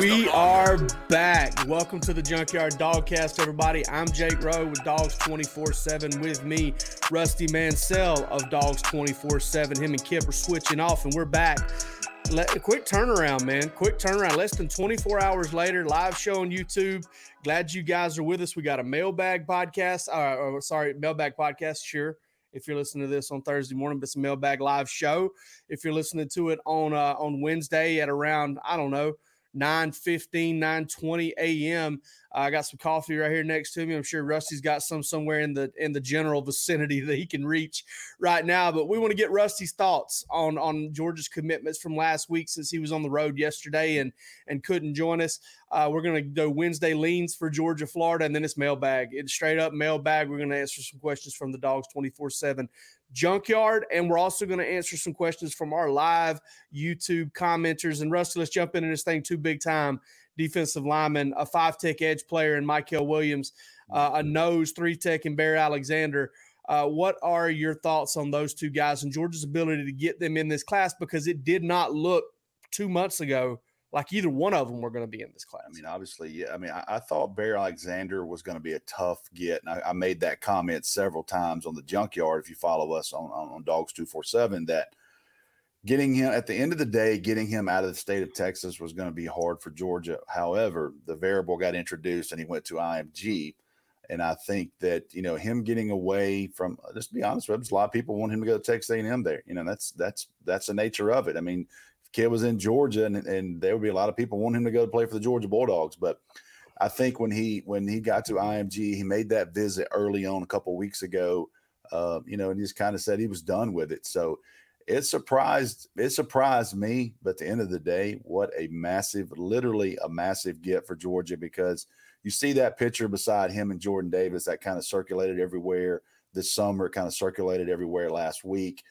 We are back. Welcome to the Junkyard Dogcast, everybody. I'm Jake Rowe with Dawgs 24 7. With me, Rusty Mansell of Dawgs 24 7. Him and Kip are switching off, and we're back. Let, quick turnaround, man. Quick turnaround. Less than 24 hours later, live show on YouTube. Glad you guys are with us. We got a mailbag podcast. Uh, or, sorry, mailbag podcast. Sure if you're listening to this on Thursday morning, but it's a mailbag live show. If you're listening to it on uh, on Wednesday at around I don't know 9 15, 9 20 a.m. I got some coffee right here next to me. I'm sure Rusty's got some somewhere in the in the general vicinity that he can reach right now. But we want to get Rusty's thoughts on on Georgia's commitments from last week since he was on the road yesterday and and couldn't join us. Uh, we're to go Wednesday leans for Georgia, Florida, and then it's mailbag. It's straight up mailbag. We're to answer some questions from the dogs 24 7 junkyard. And we're also going to answer some questions from our live YouTube commenters. And Rusty, let's jump into this thing too big time. Defensive lineman, a five tech edge player in Mykel Williams, uh, a nose three tech and Bear Alexander. Uh, what are your thoughts on those two guys and Georgia's ability to get them in this class? Because it did not look two months ago like either one of them were going to be in this class. I mean, obviously, yeah. I mean, I, I thought Bear Alexander was going to be a tough get, and I, I, made that comment several times on the junkyard. If you follow us on on, on Dogs two four seven, that getting him at the end of the day, getting him out of the state of Texas was going to be hard for Georgia. However, the variable got introduced, and he went to IMG. And I think that you know him getting away from. Just to be honest with you, a lot of people want him to go to Texas A&M. There, you know that's that's that's the nature of it. I mean, kid was in Georgia, and, and there would be a lot of people wanting him to go to play for the Georgia Bulldogs. But I think when he when he got to IMG, he made that visit early on a couple weeks ago. Uh, you know, and he just kind of said he was done with it. So it surprised it surprised me. But at the end of the day, what a massive, literally a massive get for Georgia because you see that picture beside him and Jordan Davis that kind of circulated everywhere this summer, kind of circulated everywhere last week.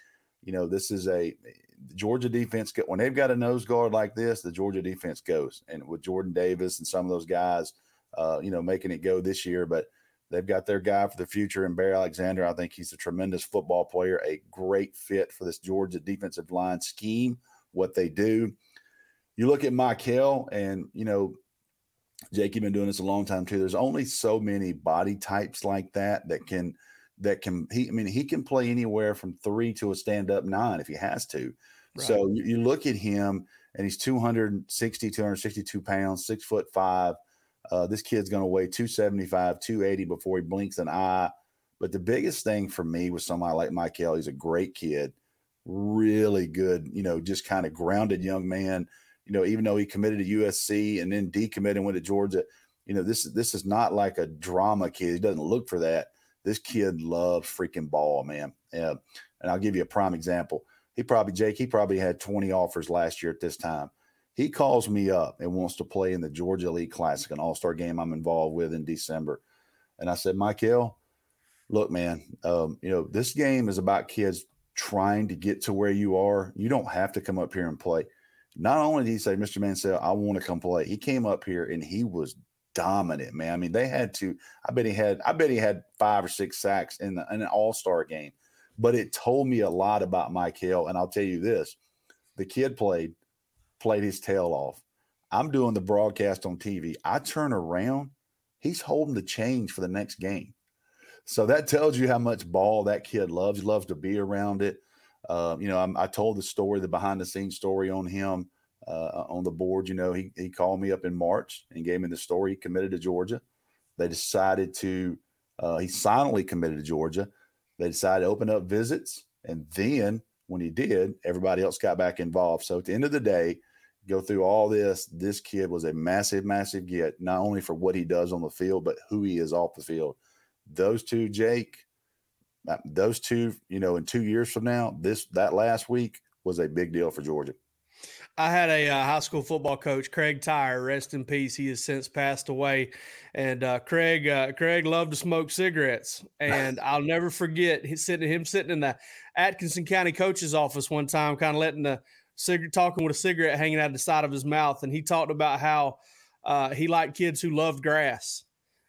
You know, this is a Georgia defense when they've got a nose guard like this, the Georgia defense goes. And with Jordan Davis and some of those guys, uh, you know, making it go this year, but they've got their guy for the future. And Bear Alexander, I think he's a tremendous football player, a great fit for this Georgia defensive line scheme. What they do, you look at Mykel, and you know, Jake, you've been doing this a long time too. There's only so many body types like that that can that can he I mean he can play anywhere from three to a stand up nine if he has to. Right. So you, you, look at him and he's 260, 262 pounds, six foot five. Uh, this kid's going to weigh 275, 280 before he blinks an eye. But the biggest thing for me was somebody like Mykel. He's a great kid, really good, you know, just kind of grounded young man. You know, even though he committed to USC and then decommitted and went to Georgia, you know, this this is not like a drama kid. He doesn't look for that. This kid loves freaking ball, man. And I'll give you a prime example. He probably, Jake, he probably had 20 offers last year at this time. He calls me up and wants to play in the Georgia League Classic, an all star game I'm involved with in December. And I said, Mykel, look, man, um, you know, this game is about kids trying to get to where you are. You don't have to come up here and play. Not only did he say, Mr. Mansell, I want to come play, he came up here and he was dominant, man. I mean, they had to. I bet he had. I bet he had five or six sacks in, the, in an All Star game. But it told me a lot about Mykel, and I'll tell you this: the kid played, played his tail off. I'm doing the broadcast on TV. I turn around, he's holding the change for the next game. So that tells you how much ball that kid loves. He loves to be around it. Uh, you know, I'm, i told the story, the behind the scenes story on him uh, on the board. You know, he, he called me up in March and gave me the story. He committed to Georgia. They decided to, uh, he silently committed to Georgia. They decided to open up visits. And then when he did, everybody else got back involved. So at the end of the day, go through all this, this kid was a massive, massive get, not only for what he does on the field, but who he is off the field. Those two, Jake, uh, those two, you know, in two years from now, this that last week was a big deal for Georgia. I had a uh, high school football coach, Craig Tyre, rest in peace. He has since passed away. And uh, Craig, uh, Craig loved to smoke cigarettes, and I'll never forget he sitting him sitting in the Atkinson County coach's office one time, kind of letting the cigarette talking with a cigarette hanging out of the side of his mouth, and he talked about how uh, he liked kids who loved grass.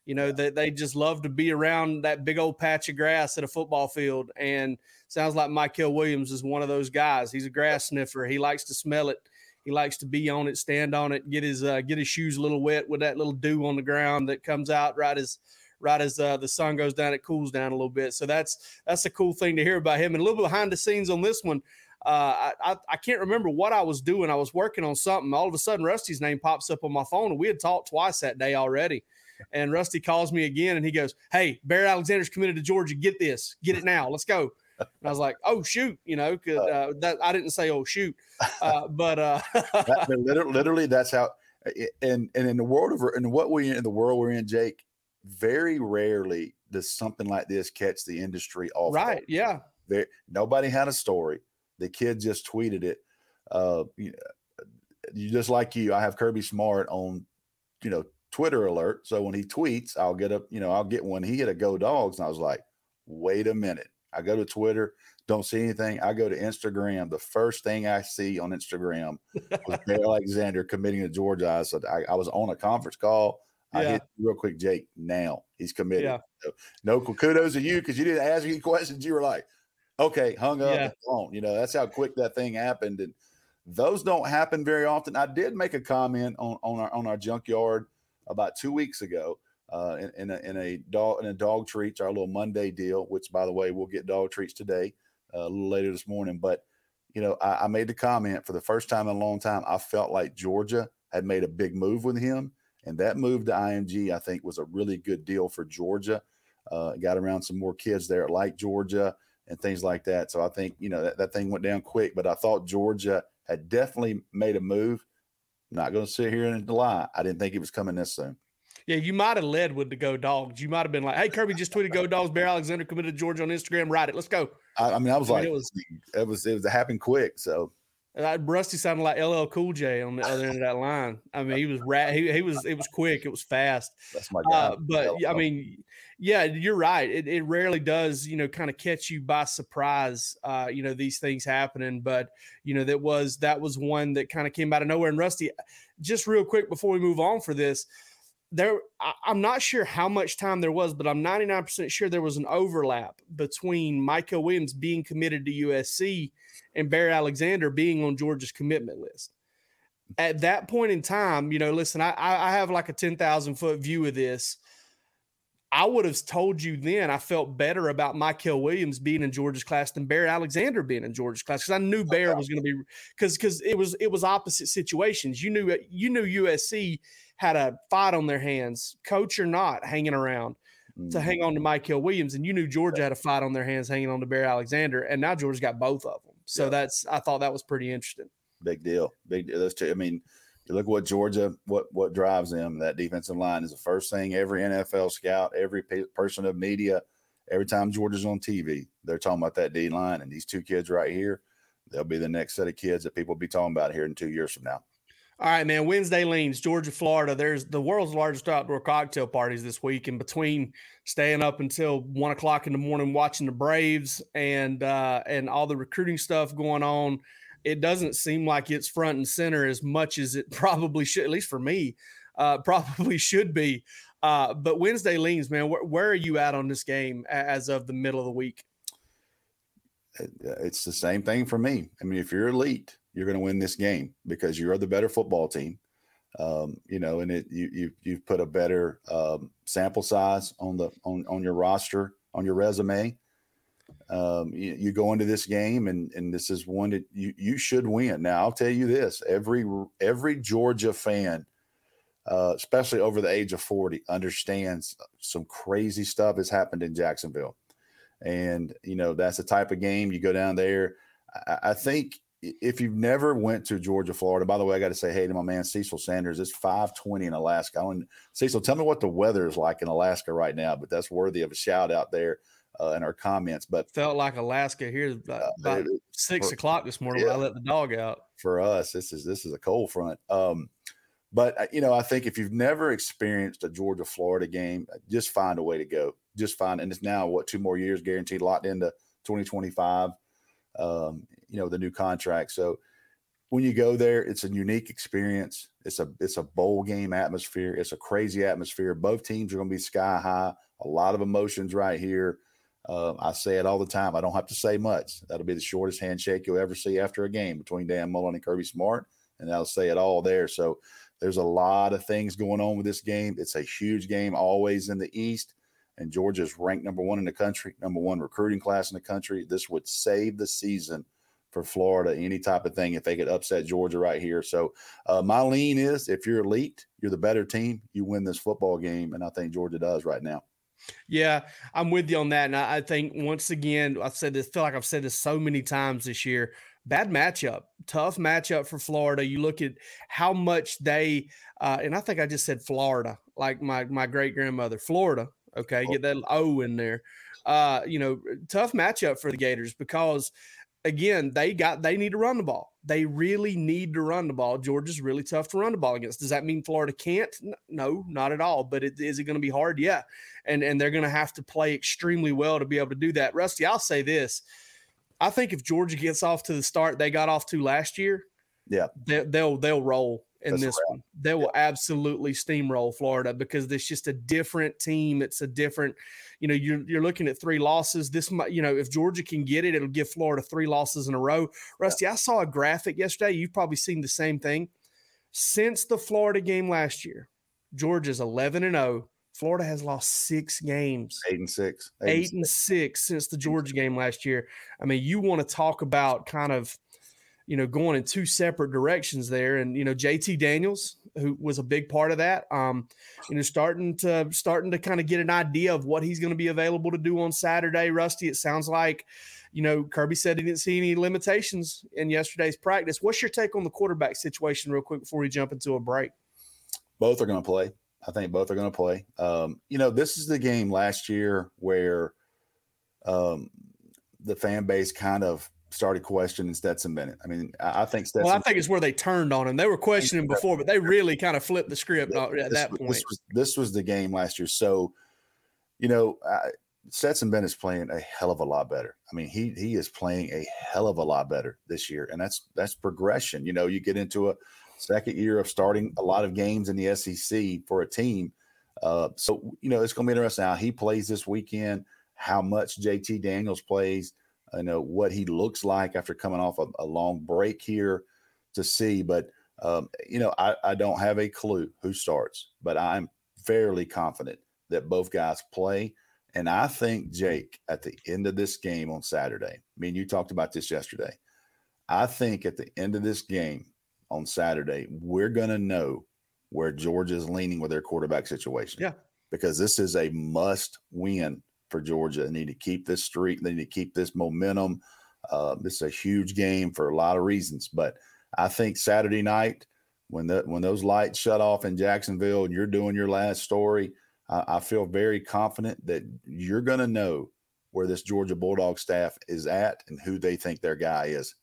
You know, that they, they just love to be around that big old patch of grass at a football field. And sounds like Mykel Williams is one of those guys. He's a grass sniffer. He likes to smell it He likes to be on it, stand on it, get his uh, get his shoes a little wet with that little dew on the ground that comes out right as right as uh, the sun goes down, it cools down a little bit. So that's that's a cool thing to hear about him. And a little behind the scenes on this one, uh, I, I can't remember what I was doing. I was working on something. All of a sudden, Rusty's name pops up on my phone, and we had talked twice that day already. And Rusty calls me again, and he goes, "Hey, Bear Alexander's committed to Georgia. Get this. Get it now. Let's go." And I was like, "Oh shoot," you know, cause, uh, that I didn't say "oh shoot," uh, but uh, that, literally, literally, that's how. And and in the world of in what we in the world we're in, Jake, very rarely does something like this catch the industry off. Right? Yeah. Very, nobody had a story. The kid just tweeted it. Uh, you, you just like you, I have Kirby Smart on, you know, Twitter alert. So when he tweets, I'll get a, you know, I'll get one. He hit a go dogs, and I was like, wait a minute. I go to Twitter, don't see anything. I go to Instagram. The first thing I see on Instagram was Bear Alexander committing to Georgia. I said I, I was on a conference call. Yeah. I hit real quick, Jake. Now he's committed. Yeah. So, no kudos to you because you didn't ask any questions. You were like, okay, hung up yeah. phone. You know, that's how quick that thing happened. And those don't happen very often. I did make a comment on, on our on our junkyard about two weeks ago. Uh, in, in, a, in a dog in a dog treats, our little Monday deal, which by the way, we'll get dog treats today, uh, a little later this morning. But you know, I, I made the comment for the first time in a long time. I felt like Georgia had made a big move with him, and that move to IMG, I think, was a really good deal for Georgia. Uh, got around some more kids there like Georgia and things like that. So I think, you know, that, that thing went down quick, but I thought Georgia had definitely made a move. Not going to sit here and lie. I didn't think it was coming this soon. Yeah, you might have led with the go dogs. You might have been like, "Hey, Kirby just tweeted go dogs. Bear Alexander committed to Georgia on Instagram. Write it. Let's go." I, I mean, I was I like, mean, it was it was it was happened quick. So Rusty sounded like LL Cool J on the other end of that line. I mean, he was rat. He, he was. It was quick. It was fast. That's my guy. Uh, but I mean, yeah, you're right. It, it rarely does, you know, kind of catch you by surprise. Uh, you know, these things happening. But you know, that was that was one that kind of came out of nowhere. And Rusty, just real quick before we move on for this, there I, am not sure how much time there was, but I'm 99% sure there was an overlap between Mykel Williams being committed to USC and Bear Alexander being on Georgia's commitment list. At that point in time, you know, listen, I, I have like a 10,000 foot view of this. I would have told you then I felt better about Mykel Williams being in Georgia's class than Bear Alexander being in Georgia's class because I knew Bear was going to be because because it was it was opposite situations. You knew you knew USC had a fight on their hands, coach or not, hanging around mm-hmm. to hang on to Mykel Williams, and you knew Georgia had a fight on their hands hanging on to Bear Alexander, and now Georgia's got both of them. So yeah. that's I thought that was pretty interesting. Big deal. Big deal. That's two. I mean, you look what Georgia what what drives them. That defensive line is the first thing every NFL scout, every person of media, every time Georgia's on TV, they're talking about that D line and these two kids right here. They'll be the next set of kids that people will be talking about here in two years from now. All right, man. Wednesday leans, Georgia, Florida. There's the world's largest outdoor cocktail parties this week. And between staying up until one o'clock in the morning watching the Braves and uh, and all the recruiting stuff going on, it doesn't seem like it's front and center as much as it probably should. At least for me, uh, probably should be. Uh, but Wednesday leans, man. Wh- where are you at on this game as of the middle of the week? It's the same thing for me. I mean, if you're elite you're going to win this game because you're the better football team. Um, you know, and it you you you've put a better um, sample size on the on on your roster on your resume. Um, you, you, go into this game and and this is one that you you should win. Now I'll tell you this: every every Georgia fan, uh, especially over the age of forty, understands some crazy stuff has happened in Jacksonville, and you know that's the type of game you go down there. I, I think if you've never went to Georgia, Florida, by the way, I got to say hey to my man Cecil Sanders. It's 520 in Alaska. I don't, Cecil, tell me what the weather is like in Alaska right now, but that's worthy of a shout out there uh, in our comments. But felt like Alaska here about, uh, about it, six for, o'clock this morning yeah, I let the dog out. For us, this is this is a cold front. Um, but uh, you know, I think if you've never experienced a Georgia Florida game, uh, just find a way to go. Just find, and it's now what two more years guaranteed locked into 2025 um, you know, the new contract. So when you go there, it's a unique experience. It's a it's a bowl game atmosphere. It's a crazy atmosphere. Both teams are going to be sky high. A lot of emotions right here. Uh, I say it all the time. I don't have to say much. That'll be the shortest handshake you'll ever see after a game between Dan Mullen and Kirby Smart. and that'll say it all there. So there's a lot of things going on with this game. It's a huge game, always in the East, and Georgia's ranked number one in the country, number one recruiting class in the country. This would save the season for Florida, any type of thing, if they could upset Georgia right here. So uh, my lean is if you're elite, you're the better team, you win this football game, and I think Georgia does right now. Yeah, I'm with you on that. And I, I think once again, I've said this, feel like I've said this so many times this year. Bad matchup, tough matchup for Florida. You look at how much they, uh, and I think I just said Florida, like my my great grandmother, Florida. Okay, get that O in there. Uh, you know, tough matchup for the Gators because again, they got they need to run the ball. They really need to run the ball. Georgia's really tough to run the ball against. Does that mean Florida can't? No, not at all. But it, is it going to be hard? Yeah, and and they're going to have to play extremely well to be able to do that. Rusty, I'll say this: I think if Georgia gets off to the start they got off to last year, yeah, they, will they'll roll in That's this one. They will yeah. absolutely steamroll Florida because it's just a different team. It's a different you know, you're you're looking at three losses. This might, you know, if Georgia can get it, it'll give Florida three losses in a row. Rusty, I saw a graphic yesterday. You've probably seen the same thing. Since the Florida game last year, Georgia's 11 and 0. Florida has lost six games. Eight and six. Eight, eight and, six. and six since the Georgia game last year. I mean, you want to talk about kind of you know, going in two separate directions there. And you know, JT Daniels, who was a big part of that, um, you know, starting to starting to kind of get an idea of what he's going to be available to do on Saturday. Rusty, it sounds like, you know, Kirby said he didn't see any limitations in yesterday's practice. What's your take on the quarterback situation, real quick, before we jump into a break? Both are going to play. I think both are going to play. Um, you know, this is the game last year where um, the fan base kind of started questioning Stetson Bennett. I mean, I think Stetson. Well, I think it's where they turned on him. They were questioning before, but they really kind of flipped the script at this, that point. This was, this was, the game last year. So, you know, I, Stetson Bennett's playing a hell of a lot better. I mean, he he is playing a hell of a lot better this year, and that's that's progression. You know, you get into a second year of starting a lot of games in the SEC for a team. Uh, so you know, it's going to be interesting how he plays this weekend, how much JT Daniels plays you know what he looks like after coming off a, a long break here to see. But um, you know, I, I don't have a clue who starts, but I'm fairly confident that both guys play. And I think Jake at the end of this game on Saturday, I mean, you talked about this yesterday. I think at the end of this game on Saturday, we're going to know where Georgia's leaning with their quarterback situation. Yeah. Because this is a must win for Georgia. They need to keep this streak. They need to keep this momentum. Uh, this is a huge game for a lot of reasons, but I think Saturday night when the when those lights shut off in Jacksonville and you're doing your last story, I, I feel very confident that you're going to know where this Georgia Bulldog staff is at and who they think their guy is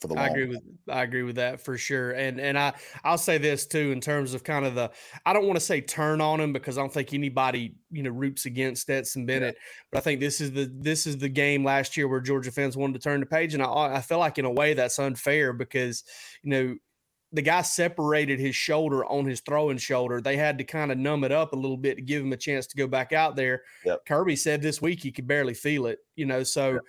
for the I agree with I agree with that for sure. And and I I'll say this too in terms of kind of the I don't want to say turn on him because I don't think anybody you know roots against Stetson Bennett, yeah. but I think this is the this is the game last year where Georgia fans wanted to turn the page, and I I feel like in a way that's unfair because you know the guy separated his shoulder on his throwing shoulder. They had to kind of numb it up a little bit to give him a chance to go back out there. Yep. Kirby said this week he could barely feel it, you know. So yep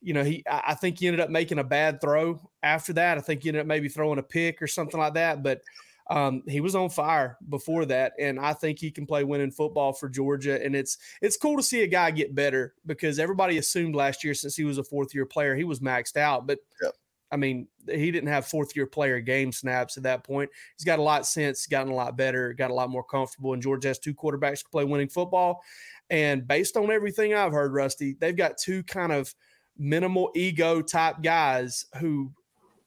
you know, he I think he ended up making a bad throw after that. I think he ended up maybe throwing a pick or something like that. But um, he was on fire before that, and I think he can play winning football for Georgia. And it's it's cool to see a guy get better because everybody assumed last year since he was a fourth year player he was maxed out, but. Yep. I mean, he didn't have fourth year player game snaps at that point. He's got a lot since, gotten a lot better, got a lot more comfortable. And Georgia has two quarterbacks to play winning football. And based on everything I've heard, Rusty, they've got two kind of minimal ego type guys who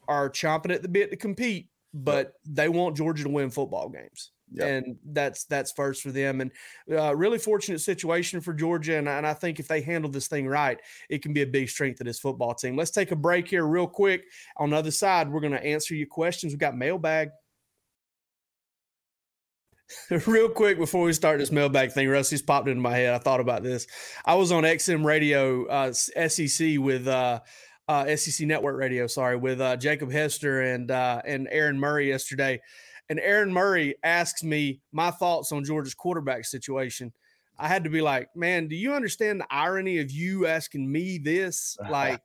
are chomping at the bit to compete, but they want Georgia to win football games. Yep. And that's that's first for them, and uh, really fortunate situation for Georgia. And, and I think if they handle this thing right, it can be a big strength of this football team. Let's take a break here, real quick. On the other side, we're going to answer your questions. We've got mailbag. Real quick before we start this mailbag thing, Rusty's popped into my head. I thought about this. I was on XM Radio, uh, SEC with uh, uh, SEC Network Radio, sorry, with uh, Jacob Hester and uh, and Aaron Murray yesterday. And Aaron Murray asks me my thoughts on Georgia's quarterback situation. I had to be like, man, do you understand the irony of you asking me this? Like,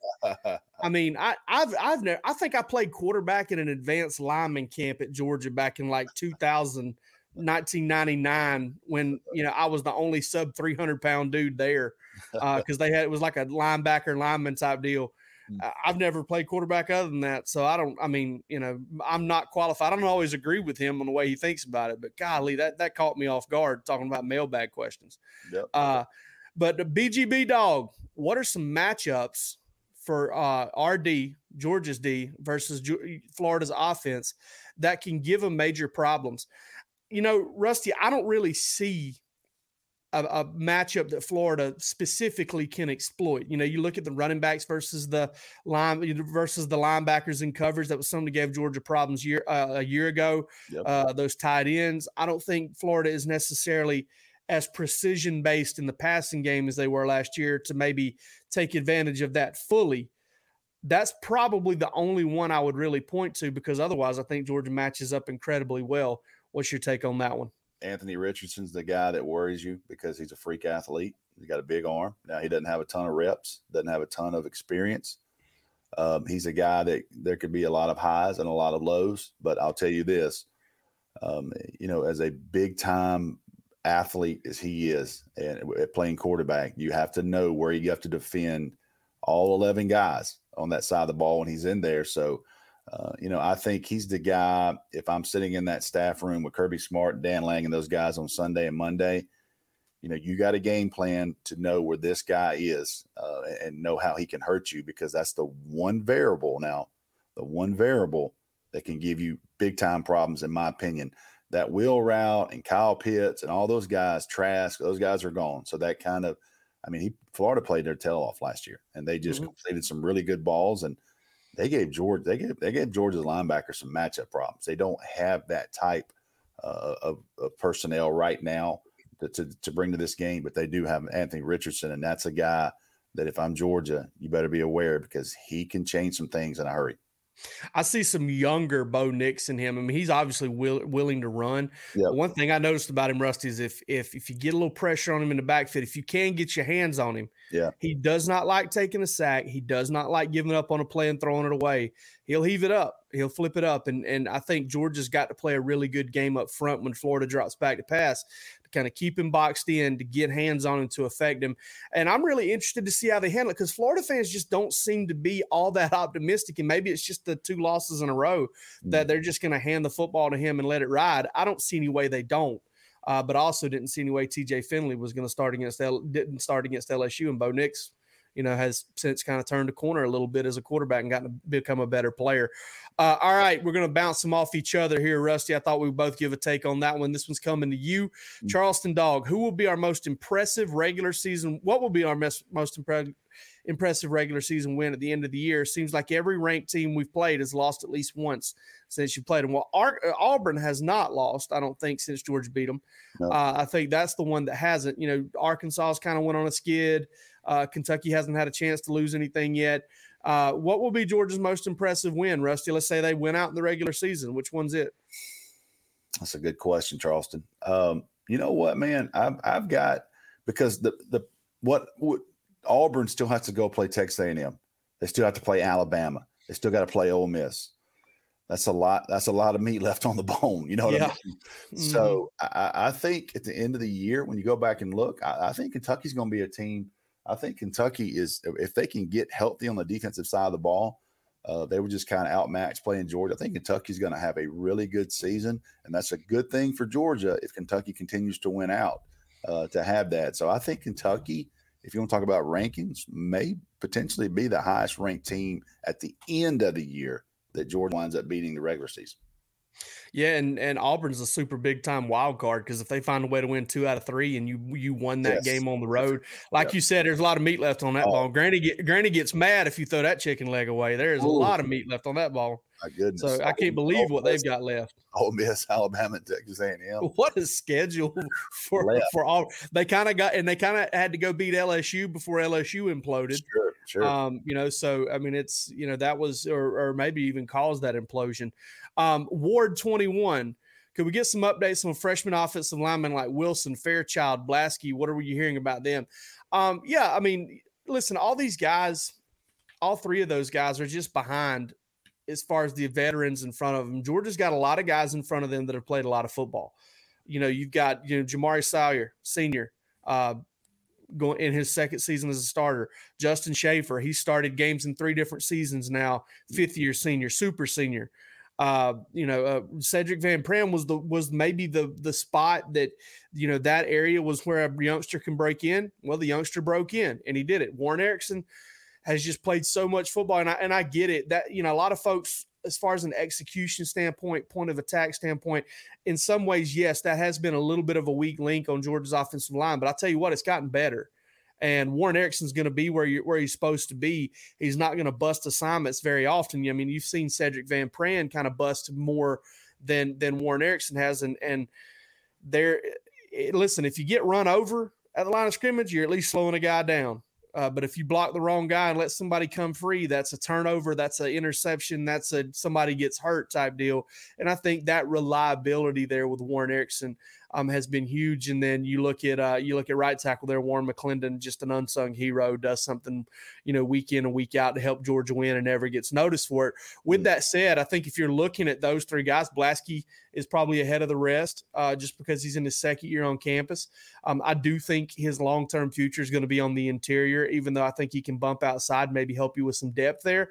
I mean, I, I've, I've never, I think I played quarterback in an advanced lineman camp at Georgia back in like 2000, 1999 when, you know, I was the only sub 300 pound dude there Uh because uh, they had, it was like a linebacker lineman type deal. Mm. I've never played quarterback other than that. So I don't, I mean, you know, I'm not qualified. I don't always agree with him on the way he thinks about it, but golly, that, that caught me off guard talking about mailbag questions. Yep. Uh, but the BGB dog, what are some matchups for uh, RD, Georgia's D versus Florida's offense that can give them major problems? You know, Rusty, I don't really see a, a, matchup that Florida specifically can exploit. You know, you look at the running backs versus the line versus the linebackers in coverage. That was something that gave Georgia problems year uh, a year ago. Yep. Uh, those tight ends. I don't think Florida is necessarily as precision based in the passing game as they were last year to maybe take advantage of that fully. That's probably the only one I would really point to because otherwise I think Georgia matches up incredibly well. What's your take on that one? Anthony Richardson's the guy that worries you because he's a freak athlete. He's got a big arm. Now he doesn't have a ton of reps, doesn't have a ton of experience. Um, he's a guy that there could be a lot of highs and a lot of lows. But I'll tell you this, um, you know, as a big time athlete as he is and playing quarterback, you have to know where you have to defend all 11 guys on that side of the ball when he's in there. So uh, you know, I think he's the guy. If I'm sitting in that staff room with Kirby Smart, Dan Lanning, and those guys on Sunday and Monday, you know, you got a game plan to know where this guy is uh, and know how he can hurt you because that's the one variable now, the one variable that can give you big time problems, in my opinion. That Will Route and Kyle Pitts and all those guys, Trask, those guys are gone. So that kind of, I mean, he Florida played their tail off last year, and they just mm-hmm. completed some really good balls and they gave George they gave they gave Georgia's linebacker some matchup problems. They don't have that type uh, of, of, personnel right now to, to, to bring to this game, but they do have Anthony Richardson, and that's a guy that if I'm Georgia, you better be aware because he can change some things in a hurry. I see some younger Bo Nix in him. I mean, he's obviously will, willing to run. Yep. One thing I noticed about him, Rusty, is if if if you get a little pressure on him in the backfield, if you can get your hands on him, yeah, he does not like taking a sack. He does not like giving up on a play and throwing it away. He'll heave it up. He'll flip it up. And and I think Georgia's got to play a really good game up front when Florida drops back to pass kind of keep him boxed in to get hands on him to affect him. And I'm really interested to see how they handle it because Florida fans just don't seem to be all that optimistic. And maybe it's just the two losses in a row that mm. they're just going to hand the football to him and let it ride. I don't see any way they don't. Uh, but also didn't see any way TJ Finley was going to start against L- didn't start against LSU and Bo Nix you know, has since kind of turned the corner a little bit as a quarterback and gotten to become a better player. Uh, all right, we're going to bounce them off each other here, Rusty. I thought we would both give a take on that one. This one's coming to you, mm. Charleston Dog. Who will be our most impressive regular season? What will be our mes- most impressive? impressive regular season win at the end of the year. Seems like every ranked team we've played has lost at least once since you played them. Well, Ar- uh, Auburn has not lost, I don't think, since Georgia beat them. No. Uh, I think that's the one that hasn't. You know, Arkansas's kind of went on a skid. Uh, Kentucky hasn't had a chance to lose anything yet. Uh, what will be Georgia's most impressive win, Rusty? Let's say they went out in the regular season. Which one's it? That's a good question, Charleston. Um, you know what, man? I've I've got because the the what, what Auburn still has to go play Texas A&M. They still have to play Alabama. They still got to play Ole Miss. That's a lot. That's a lot of meat left on the bone. You know what yeah. I mean? Mm-hmm. So I, I, think at the end of the year, when you go back and look, I, I think Kentucky's going to be a team I think Kentucky is if they can get healthy on the defensive side of the ball, uh, they were just kind of outmatched playing Georgia. I think Kentucky's going to have a really good season, and that's a good thing for Georgia if Kentucky continues to win out uh, to have that. So I think Kentucky, if you want to talk about rankings, may potentially be the highest ranked team at the end of the year that Georgia winds up beating the regular season. Yeah, and and Auburn's a super big time wild card because if they find a way to win two out of three and you you won that yes. game on the road, like yep. you said, there's a lot of meat left on that oh. ball. Granny get, Granny gets mad if you throw that chicken leg away. There's Ooh. a lot of meat left on that ball. My goodness! So I can't believe what they've got left. Ole Miss, Alabama, Texas A&M. What a schedule for left. for all. They kind of got and they kind of had to go beat LSU before LSU imploded. Sure, sure. Um, you know, so I mean, it's you know that was or or maybe even caused that implosion. Um, Ward 21. Could we get some updates on freshman offensive linemen like Wilson, Fairchild, Blaske? What are you hearing about them? Um, yeah, I mean, listen, all these guys, all three of those guys are just behind as far as the veterans in front of them. Georgia's got a lot of guys in front of them that have played a lot of football. You know, you've got you know Jamaree Salyer, senior, uh, going in his second season as a starter. Justin Shaffer, he started games in three different seasons now. Fifth year senior, super senior. Uh, you know, uh, Sedrick Van Pran was the was maybe the the spot that you know that area was where a youngster can break in. Well, the youngster broke in and he did it. Warren Ericson has just played so much football, and I and I get it that you know a lot of folks, as far as an execution standpoint, point of attack standpoint, in some ways, yes, that has been a little bit of a weak link on Georgia's offensive line. But I'll tell you what, it's gotten better. And Warren Ericson's going to be where you where he's supposed to be. He's not going to bust assignments very often. I mean, you've seen Sedrick Van Pran kind of bust more than than Warren Ericson has, and and there. Eh, listen, if you get run over at the line of scrimmage, you're at least slowing a guy down. Uh, but if you block the wrong guy and let somebody come free, that's a turnover, that's an interception, that's a somebody gets hurt type deal. And I think that reliability there with Warren Ericson um, has been huge. And then you look at uh, you look at right tackle there, Warren McClendon, just an unsung hero, does something you know week in and week out to help Georgia win and never gets noticed for it. With mm. that said, I think if you're looking at those three guys, Blaske is probably ahead of the rest uh, just because he's in his second year on campus. Um, I do think his long term future is going to be on the interior, even though I think he can bump outside, maybe help you with some depth there.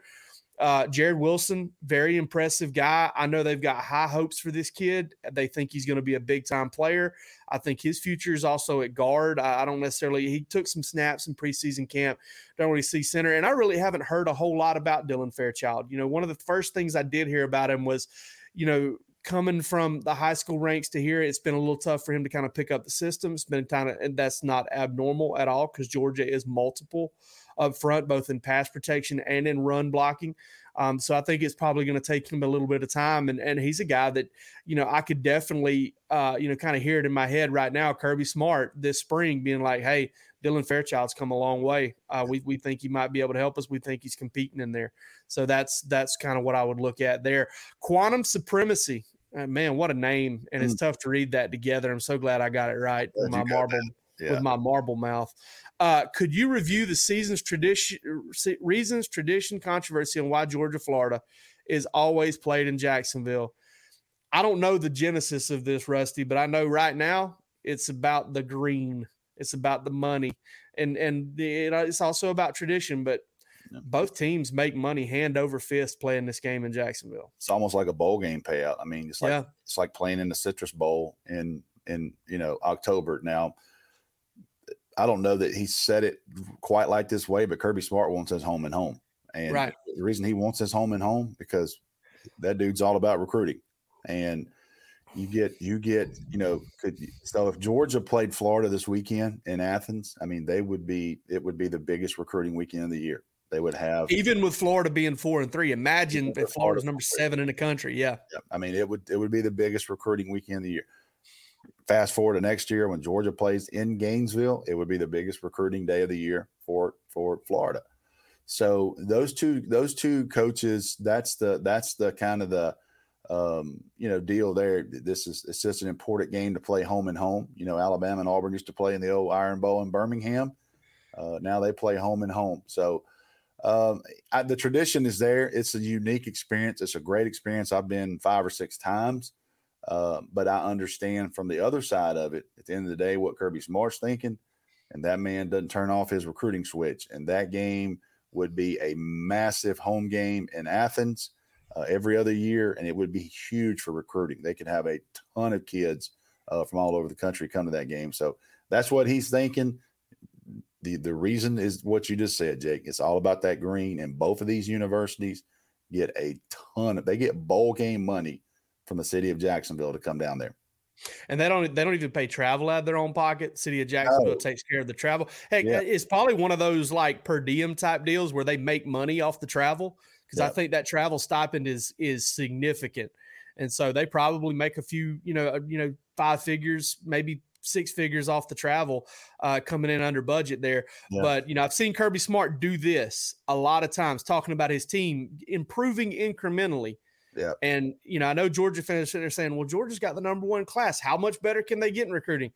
Uh, Jared Wilson, very impressive guy. I know they've got high hopes for this kid. They think he's going to be a big time player. I think his future is also at guard. I, I, don't necessarily, he took some snaps in preseason camp. Don't really see center. And I really haven't heard a whole lot about Dylan Fairchild. You know, one of the first things I did hear about him was, you know, coming from the high school ranks to here, it's been a little tough for him to kind of pick up the system. It's been kind of, and that's not abnormal at all because Georgia is multiple up front, both in pass protection and in run blocking. Um, so I think it's probably going to take him a little bit of time. And, and he's a guy that, you know, I could definitely, uh, you know, kind of hear it in my head right now. Kirby Smart this spring being like, hey, Dylan Fairchild's come a long way. Uh, we, we think he might be able to help us. We think he's competing in there. So that's that's kind of what I would look at there. Quantum supremacy. Uh, man, what a name! And it's mm. tough to read that together. I'm so glad I got it right. with my marble, yeah. with my marble mouth. Uh, could you review the season's tradition, reasons, tradition, controversy, and why Georgia, Florida is always played in Jacksonville? I don't know the genesis of this, Rusty, but I know right now it's about the green. It's about the money, and and the, it's also about tradition. But both teams make money hand over fist playing this game in Jacksonville. It's almost like a bowl game payout. I mean, it's like yeah. it's like playing in the Citrus Bowl in in you know October now I don't know that he said it quite like this way, but Kirby Smart wants his home and home. And right. the reason he wants his home and home because that dude's all about recruiting. And you get you get, you know, could so if Georgia played Florida this weekend in Athens, I mean, they would be it would be the biggest recruiting weekend of the year. They would have even with Florida being four and three. Imagine if Florida's number seven in the country. Yeah. yeah. I mean, it would it would be the biggest recruiting weekend of the year fast forward to next year when Georgia plays in Gainesville, it would be the biggest recruiting day of the year for for Florida. So those two those two coaches, that's the that's the kind of the um, you know deal there. This is it's just an important game to play home and home. You know, Alabama and Auburn used to play in the old Iron Bowl in Birmingham. Uh, now they play home and home. So um, I, the tradition is there. It's a unique experience. It's a great experience. I've been five or six times. Uh, but I understand from the other side of it, at the end of the day, what Kirby Smart's thinking, and that man doesn't turn off his recruiting switch. And that game would be a massive home game in Athens uh, every other year, and it would be huge for recruiting. They could have a ton of kids uh, from all over the country come to that game. So that's what he's thinking. The, the reason is what you just said, Jake. It's all about that green, and both of these universities get a ton of they get bowl game money from the city of Jacksonville to come down there. And they don't they don't even pay travel out of their own pocket. City of Jacksonville oh. takes care of the travel. Hey, yeah. it's probably one of those like per diem type deals where they make money off the travel because I think that travel stipend is is significant. And so they probably make a few, you know, uh, you know, five figures, maybe six figures off the travel uh, coming in under budget there. Yeah. But, you know, I've seen Kirby Smart do this a lot of times, talking about his team improving incrementally Yeah. And you know, I know Georgia fans sitting there saying, "Well, Georgia's got the number one class. How much better can they get in recruiting?"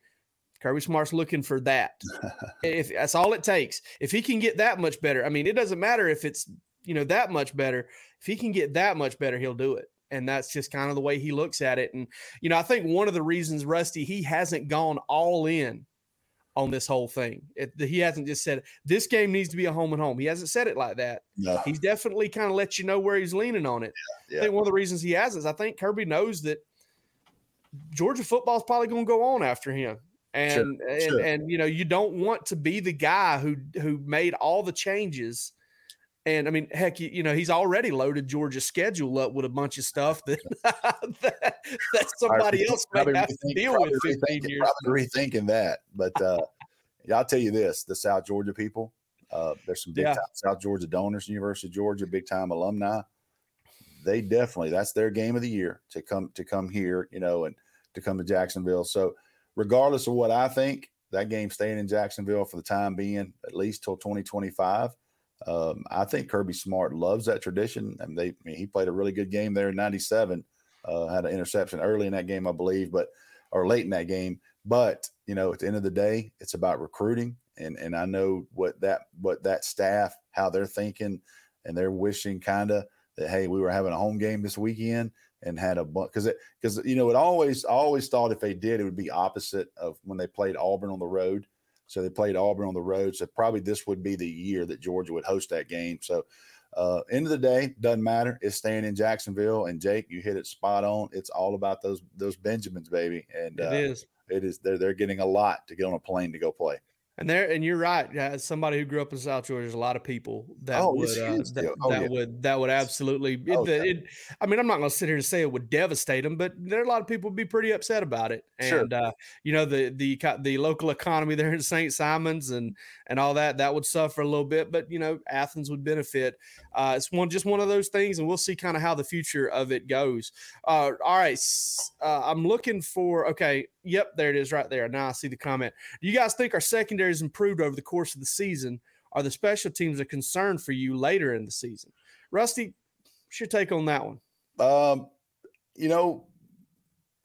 Kirby Smart's looking for that. if that's all it takes, if he can get that much better, I mean, it doesn't matter if it's you know that much better. If he can get that much better, he'll do it. And that's just kind of the way he looks at it. And you know, I think one of the reasons Rusty he hasn't gone all in on this whole thing. It, he hasn't just said this game needs to be a home and home. He hasn't said it like that. No. He's definitely kind of let you know where he's leaning on it. Yeah, yeah. I think one of the reasons he has is I think Kirby knows that Georgia football is probably going to go on after him. And, Sure, and sure. and you know you don't want to be the guy who who made all the changes and I mean, heck, you, you know, he's already loaded Georgia's schedule up with a bunch of stuff that that, that somebody else may Probably have to deal with 15 rethinking- years. Probably rethinking that, but uh, yeah, I'll tell you this: the South Georgia people. Uh, there's some big Yeah. time South Georgia donors, University of Georgia, big time alumni. They definitely that's their game of the year to come to come here, you know, and to come to Jacksonville. So, regardless of what I think, that game staying in Jacksonville for the time being, at least till 2025. Um, I think Kirby Smart loves that tradition, and they I mean, he played a really good game there in '97. Uh, had an interception early in that game, I believe, but or late in that game. But you know, at the end of the day, it's about recruiting, and and I know what that what that staff how they're thinking, and they're wishing kind of that hey, we were having a home game this weekend and had a bunch because it because you know it always I always thought if they did it would be opposite of when they played Auburn on the road. So they played Auburn on the road. So probably this would be the year that Georgia would host that game. So uh, end of the day, doesn't matter. It's staying in Jacksonville. And Jake, you hit it spot on. It's all about those those Benjamins, baby. And It uh, is. it is they're they're getting a lot to get on a plane to go play. And there, and you're right. As somebody who grew up in South Georgia, there's a lot of people that Oh, would uh, that. Oh, that yeah. would that would absolutely. Oh, yeah. it- I mean, I'm not going to sit here and say it would devastate them, but there are a lot of people would be pretty upset about it. Sure. And uh, you know, the the the local economy there in St. Simons and and all that that would suffer a little bit, but you know, Athens would benefit. Uh, it's one just one of those things, and we'll see kind of how the future of it goes. Uh, all right, uh, I'm looking for. Okay, yep, there it is, right there. Now I see the comment. Do you guys think our secondary has improved over the course of the season? Are the special teams a concern for you later in the season? Rusty, what's your take on that one? Um, you know,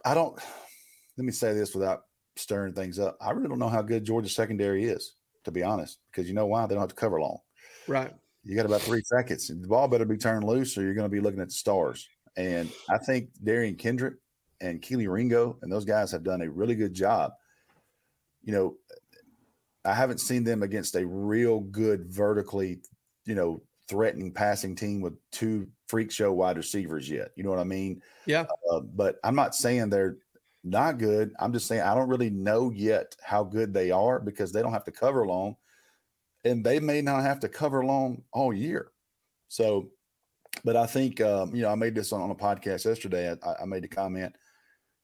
I don't. Let me say this without stirring things up. I really don't know how good Georgia secondary is, to be honest, because you know why they don't have to cover long. Right. You got about three seconds. The ball better be turned loose, or you're going to be looking at the stars. And I think Derion Kendrick and Kelee Ringo and those guys have done a really good job. You know, I haven't seen them against a real good vertically, you know, threatening passing team with two freak show wide receivers yet. You know what I mean? Yeah. Uh, but I'm not saying they're not good. I'm just saying I don't really know yet how good they are because they don't have to cover long, and they may not have to cover long all year. So, but I think um, you know I made this on, on a podcast yesterday. I, I made the comment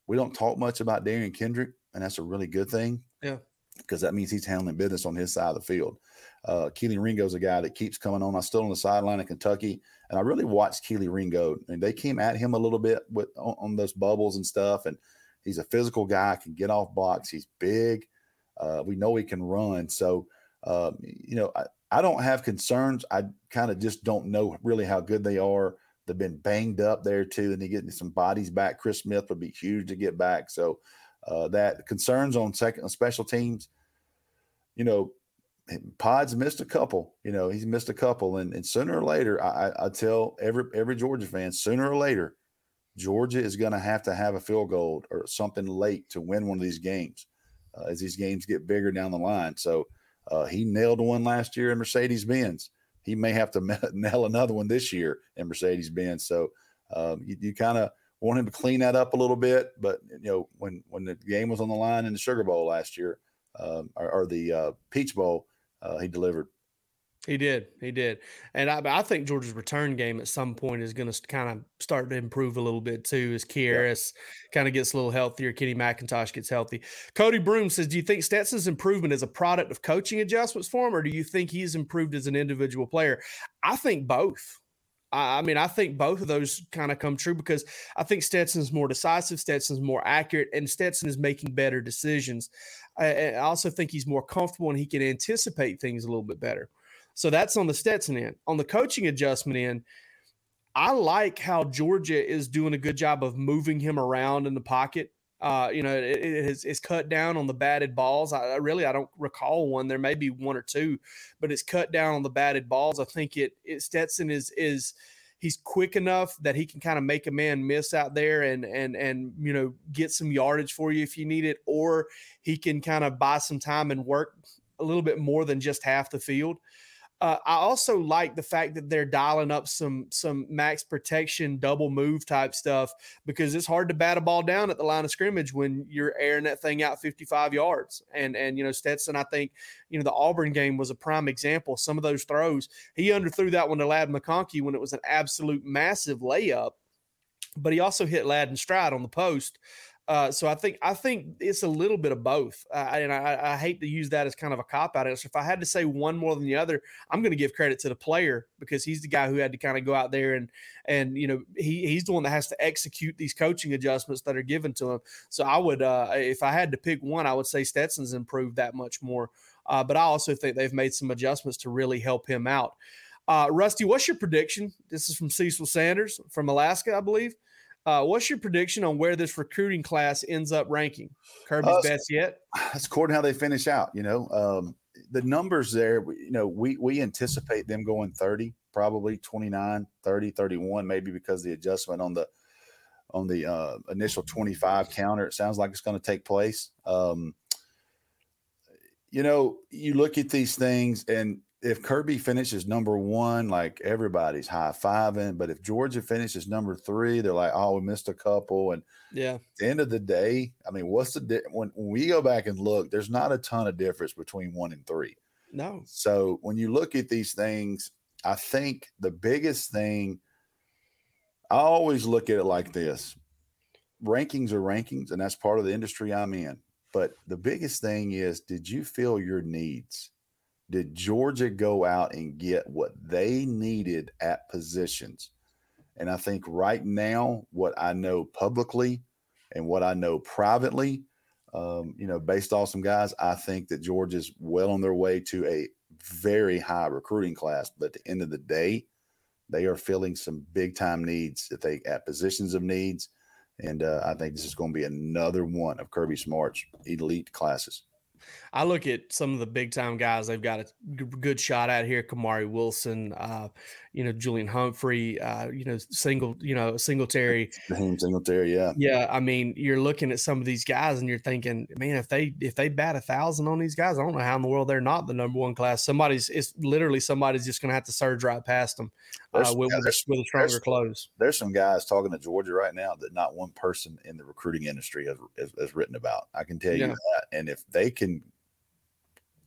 we don't talk much about Derion Kendrick, and that's a really good thing. Yeah. because that means he's handling business on his side of the field. Uh, Kelee Ringo's a guy that keeps coming on. I still on the sideline in Kentucky, and I really watched Kelee Ringo. And they came at him a little bit with on, on those bubbles and stuff. And he's a physical guy, can get off blocks. He's big. Uh, we know he can run. So, um, you know, I, I don't have concerns. I kind of just don't know really how good they are. They've been banged up there too, and they're getting some bodies back. Chris Smith would be huge to get back. So, uh, that concerns on second on special teams. You know, Pod's missed a couple. You know, he's missed a couple, and, and sooner or later, I, I, tell every every Georgia fan, sooner or later, Georgia is going to have to have a field goal or something late to win one of these games uh, as these games get bigger down the line. So uh, he nailed one last year in Mercedes Benz. He may have to nail another one this year in Mercedes Benz. So um, you, you kind of want him to clean that up a little bit. But you know, when when the game was on the line in the Sugar Bowl last year, um, or, or the uh, Peach Bowl, uh, he delivered. He did. He did. And I, I think Georgia's return game at some point is going to kind of start to improve a little bit too as Kearis kind of gets a little healthier. Kenny McIntosh gets healthy. Cody Broom says, Do you think Stetson's improvement is a product of coaching adjustments for him, or do you think he's improved as an individual player? I think both. I I mean, I think both of those kind of come true because I think Stetson's more decisive, Stetson's more accurate, and Stetson is making better decisions. I, I also think he's more comfortable and he can anticipate things a little bit better. So that's on the Stetson end. On the coaching adjustment end, I like how Georgia is doing a good job of moving him around in the pocket. Uh, you know, it, it is, it's cut down on the batted balls. I, I, really I don't recall one. There may be one or two, but it's cut down on the batted balls. I think it, it Stetson is is he's quick enough that he can kind of make a man miss out there and and and you know get some yardage for you if you need it, or he can kind of buy some time and work a little bit more than just half the field. Uh, I also like the fact that they're dialing up some some max protection, double move type stuff because it's hard to bat a ball down at the line of scrimmage when you're airing that thing out 55 yards. And and you know Stetson, I think you know the Auburn game was a prime example. Some of those throws he underthrew that one to Ladd McConkey when it was an absolute massive layup, but he also hit Ladd in stride on the post. Uh, so I think I think it's a little bit of both, uh, and I, I, hate to use that as kind of a cop out answer. If I had to say one more than the other, I'm going to give credit to the player because he's the guy who had to kind of go out there and and you know he he's the one that has to execute these coaching adjustments that are given to him. So I would, uh, if I had to pick one, I would say Stetson's improved that much more. Uh, but I also think they've made some adjustments to really help him out. Uh, Rusty, what's your prediction? This is from Cecil Sanders from Alaska, I believe. Uh, what's your prediction on where this recruiting class ends up ranking? Kirby's uh, best yet? That's according to how they finish out. You know, um, the numbers there, you know, we, we anticipate them going 30, probably 29, 30, 31, maybe because the adjustment on the, on the uh, initial 25 counter, it sounds like it's going to take place. Um, you know, you look at these things and if Kirby finishes number one, like everybody's high fiving. But if Georgia finishes number three, they're like, oh, we missed a couple. And yeah, at the end of the day, I mean, what's the di- when, when we go back and look, there's not a ton of difference between one and three. No. So when you look at these things, I think the biggest thing, I always look at it like this rankings are rankings, and that's part of the industry I'm in. But the biggest thing is, did you feel your needs? Did Georgia go out and get what they needed at positions? And I think right now, what I know publicly and what I know privately, um, you know, based off some guys, I think that Georgia's well on their way to a very high recruiting class. But at the end of the day, they are filling some big time needs that they at positions of needs. And uh, I think this is going to be another one of Kirby Smart's elite classes. I look at some of the big time guys they've got a good shot at here. Kamari Wilson, uh, you know, Julian Humphrey, uh, you know, single, you know, Singletary. Jaheim Singletary, yeah. Yeah. I mean, you're looking at some of these guys and you're thinking, man, if they if they bat a thousand on these guys, I don't know how in the world they're not the number one class. Somebody's it's literally somebody's just gonna have to surge right past them uh, with, a, with a stronger close. There's some guys talking to Georgia right now that not one person in the recruiting industry has, has, has written about. I can tell you yeah. that. And if they can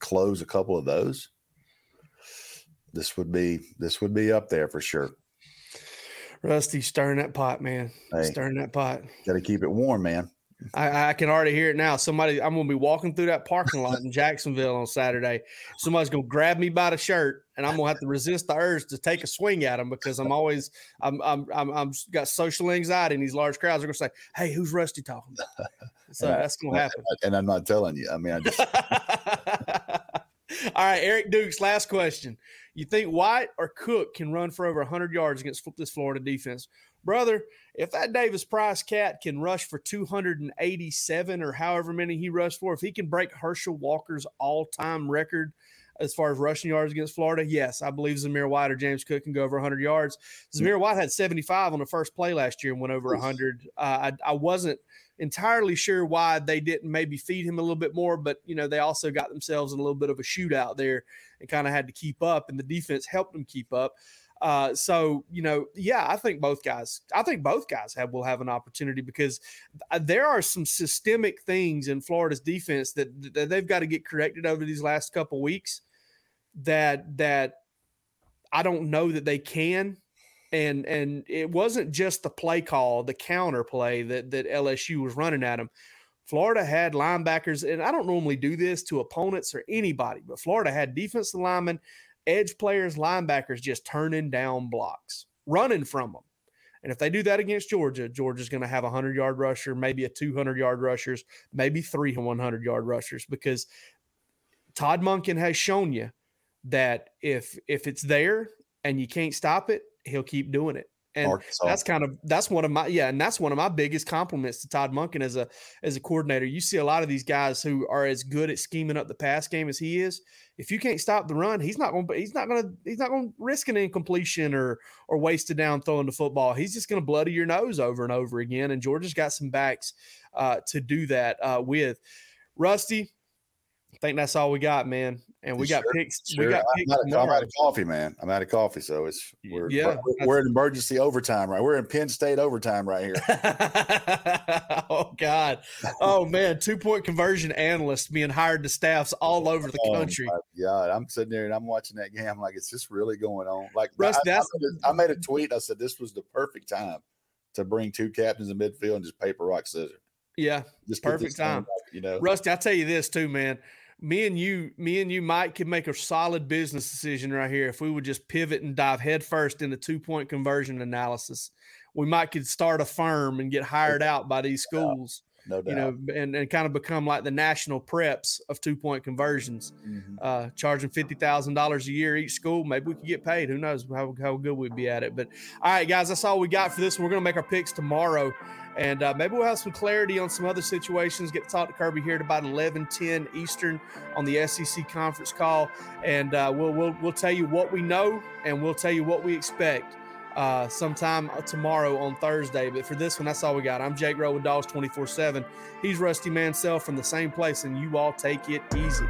close a couple of those, this would be this would be up there for sure. Rusty stirring that pot, man. Hey, stirring that pot. Got to keep it warm, man. I, I, can already hear it now. Somebody, I'm going to be walking through that parking lot in Jacksonville on Saturday. Somebody's going to grab me by the shirt, and I'm going to have to resist the urge to take a swing at them because I'm always, I'm, I'm, I'm, I'm got social anxiety in these large crowds. They're going to say, "Hey, who's Rusty talking?" So that's going to happen. And I'm not telling you. I mean, I just. All right, Eric Dukes. Last question. You think White or Cook can run for over 100 yards against this Florida defense? brother, if that Davis Price cat can rush for 287 or however many he rushed for, if he can break Herschel Walker's all time record as far as rushing yards against Florida, yes, I believe Zamir White or James Cook can go over 100 yards. Zamir White had 75 on the first play last year and went over 100. Uh, I, I wasn't entirely sure why they didn't maybe feed him a little bit more, but you know they also got themselves in a little bit of a shootout there and kind of had to keep up, and the defense helped them keep up. Uh, so you know, yeah, I think both guys. I think both guys have will have an opportunity because uh, there are some systemic things in Florida's defense that, that they've got to get corrected over these last couple weeks. That that I don't know that they can. And and it wasn't just the play call, the counter play that that LSU was running at them. Florida had linebackers, and I don't normally do this to opponents or anybody, but Florida had defensive linemen edge players, linebackers just turning down blocks, running from them. And if they do that against Georgia, Georgia's going to have a 100 yard rusher, maybe a 200 yard rushers, maybe three 100 yard rushers because Todd Monken has shown you that if if it's there and you can't stop it, he'll keep doing it. And Arkansas. that's kind of that's one of my yeah, and that's one of my biggest compliments to Todd Monken as a as a coordinator. You see a lot of these guys who are as good at scheming up the pass game as he is. If you can't stop the run, he's not going to he's not going to he's not going to risk an incompletion or or waste it down throwing the football. He's just going to bloody your nose over and over again. And Georgia's got some backs uh, to do that uh, with. Rusty, I think that's all we got, man. And we got picks. Sure. We got. I'm, out, I'm out of coffee, man. I'm out of coffee, so it's we're yeah. We're, we're in emergency overtime, right? We're in Penn State overtime right here. oh God! Oh man! Two point conversion analysts being hired to staffs all over the oh, country. God, I'm sitting there and I'm watching that game. I'm like, is this really going on? Like, Russ, I, I, I made a tweet. I said this was the perfect time to bring two captains in midfield and just paper rock scissors. Yeah, just perfect time. you know, Rusty. I tell you this too, man me and you, me and you, Mike, could make a solid business decision right here if we would just pivot and dive headfirst into two point conversion analysis. We might could start a firm and get hired out by these schools. No doubt. You know, and, and kind of become like the national preps of two point conversions, mm-hmm. uh, charging fifty thousand dollars a year each school. Maybe we could get paid. Who knows how, how good we'd be at it? But all right, guys, that's all we got for this. We're gonna make our picks tomorrow. And uh, maybe we'll have some clarity on some other situations. Get to talk to Kirby here at about 11, 10 Eastern on the SEC conference call. And uh, we'll, we'll, we'll tell you what we know and we'll tell you what we expect uh, sometime tomorrow on Thursday. But for this one, that's all we got. I'm Jake Rowe with Dawgs 24 7. He's Rusty Mansell from the same place, and you all take it easy.